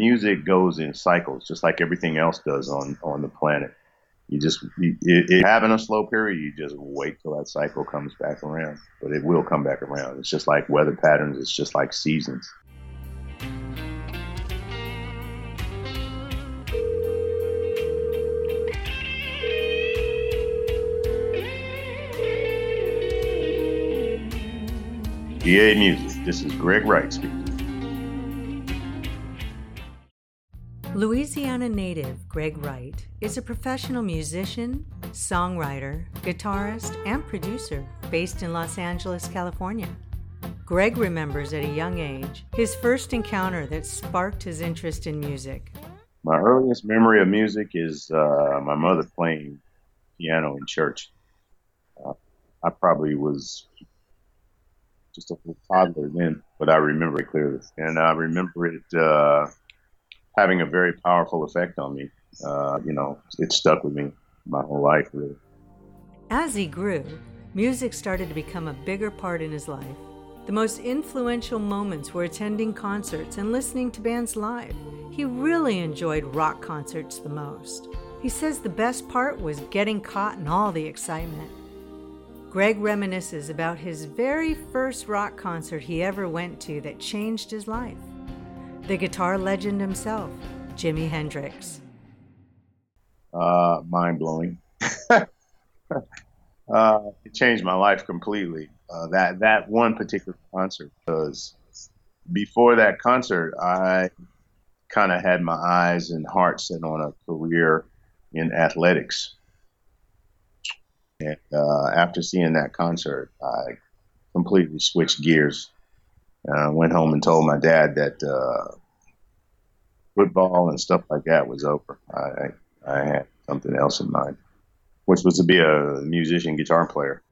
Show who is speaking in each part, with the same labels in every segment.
Speaker 1: music goes in cycles, just like everything else does on on the planet. You just you, it, having a slow period, you just wait till that cycle comes back around, but it will come back around. It's just like weather patterns. It's just like seasons. DA Music. This is Gregg Wright speaking.
Speaker 2: Louisiana native Gregg Wright is a professional musician, songwriter, guitarist, and producer based in Los Angeles, California. Gregg remembers at a young age his first encounter that sparked his interest in music.
Speaker 1: My earliest memory of music is uh, my mother playing piano in church. Uh, I probably was just a little toddler then, but I remember it clearly. And I remember it uh, having a very powerful effect on me. Uh, you know, it stuck with me my whole life, really.
Speaker 2: As he grew, music started to become a bigger part in his life. The most influential moments were attending concerts and listening to bands live. He really enjoyed rock concerts the most. He says the best part was getting caught in all the excitement. Gregg reminisces about his very first rock concert he ever went to that changed his life. The guitar legend himself, Jimi Hendrix.
Speaker 1: Uh, mind blowing. uh, it changed my life completely. Uh, that that one particular concert because before that concert, I kind of had my eyes and heart set on a career in athletics. And uh, after seeing that concert, I completely switched gears. I went home and told my dad that uh, football and stuff like that was over. I, I had something else in mind, which was to be a musician, guitar player.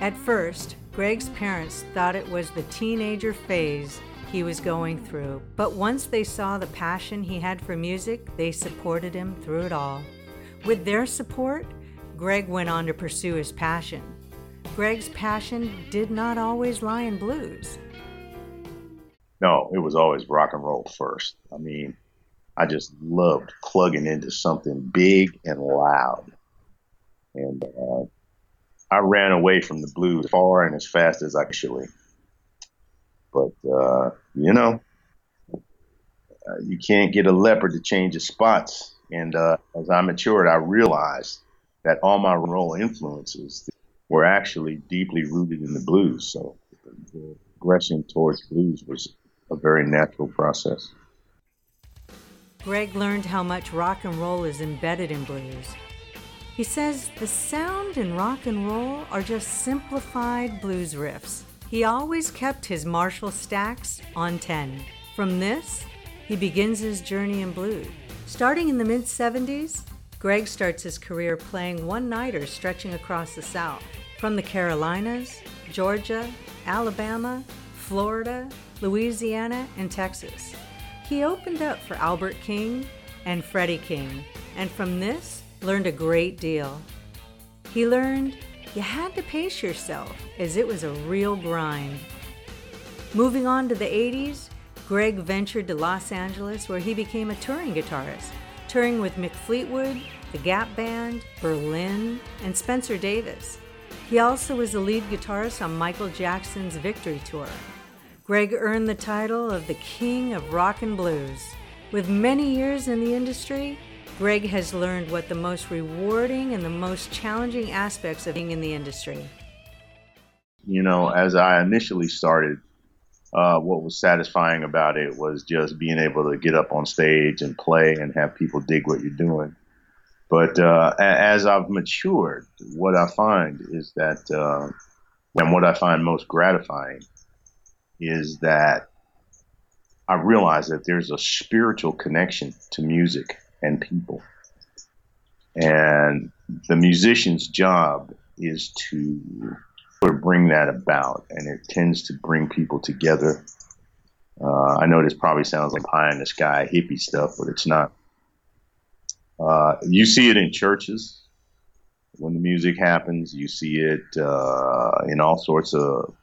Speaker 2: At first, Gregg's parents thought it was the teenager phase he was going through, but once they saw the passion he had for music, they supported him through it all. With their support, Gregg went on to pursue his passion. Gregg's passion did not always lie in blues.
Speaker 1: No, it was always rock and roll first. I mean, I just loved plugging into something big and loud. And uh, I ran away from the blues far and as fast as I could. But, uh, you know, uh, you can't get a leopard to change his spots. And uh, as I matured, I realized that all my role influences were actually deeply rooted in the blues. So the progression towards blues was very natural process.
Speaker 2: Gregg learned how much rock and roll is embedded in blues. He says the sound in rock and roll are just simplified blues riffs. He always kept his Marshall stacks on 10. From this, he begins his journey in blues. Starting in the mid 70s, Gregg starts his career playing one nighters stretching across the South. From the Carolinas, Georgia, Alabama, Florida, Louisiana, and Texas. He opened up for Albert King and Freddie King, and from this, learned a great deal. He learned you had to pace yourself, as it was a real grind. Moving on to the 80s, Gregg ventured to Los Angeles where he became a touring guitarist touring with Mick Fleetwood, the Gap Band, Berlin, and Spencer Davis. He also was the lead guitarist on Michael Jackson's Victory Tour. Gregg earned the title of the King of Rock and Blues. With many years in the industry, Gregg has learned what the most rewarding and the most challenging aspects of being in the industry.
Speaker 1: You know, as I initially started uh, what was satisfying about it was just being able to get up on stage and play and have people dig what you're doing. But uh, as I've matured, what I find is that, uh, and what I find most gratifying is that I realize that there's a spiritual connection to music and people. And the musician's job is to bring that about, and it tends to bring people together. Uh, I know this probably sounds like pie in the sky hippie stuff, but it's not. Uh, you see it in churches when the music happens. You see it uh, in all sorts of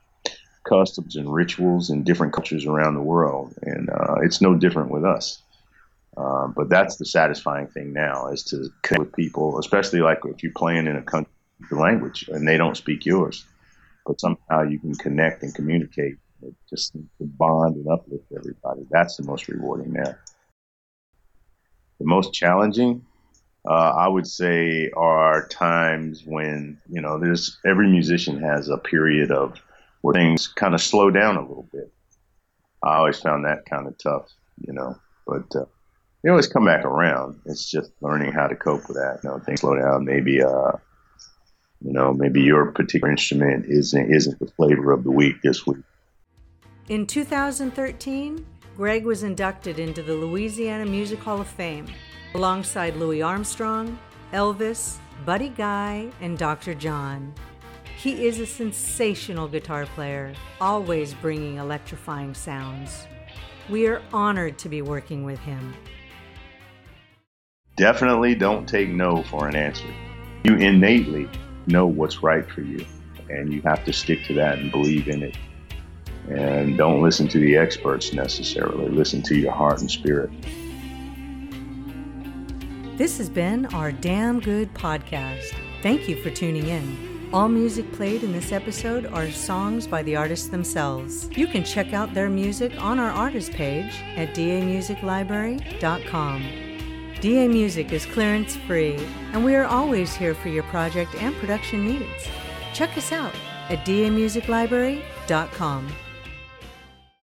Speaker 1: customs and rituals in different cultures around the world, and uh, it's no different with us. Um, but that's the satisfying thing now is to connect with people, especially like if you're playing in a country language and they don't speak yours, but somehow you can connect and communicate, just to bond and uplift everybody. That's the most rewarding now. The most challenging, uh, I would say, are times when you know there's every musician has a period of where things kind of slow down a little bit. I always found that kind of tough, you know, but uh, they always come back around. It's just learning how to cope with that. You know, things slow down. Maybe, uh, you know, maybe your particular instrument isn't isn't the flavor of the week this week.
Speaker 2: In 2013, Gregg was inducted into the Louisiana Music Hall of Fame alongside Louis Armstrong, Elvis, Buddy Guy, and Dr. John. He is a sensational guitar player, always bringing electrifying sounds. We are honored to be working with him.
Speaker 1: Definitely don't take no for an answer. You innately know what's right for you, and you have to stick to that and believe in it. And don't listen to the experts necessarily, listen to your heart and spirit.
Speaker 2: This has been our DAMM Good podcast. Thank you for tuning in. All music played in this episode are songs by the artists themselves. You can check out their music on our artist page at damusiclibrary.com. DA Music is clearance free, and we are always here for your project and production needs. Check us out at damusiclibrary.com.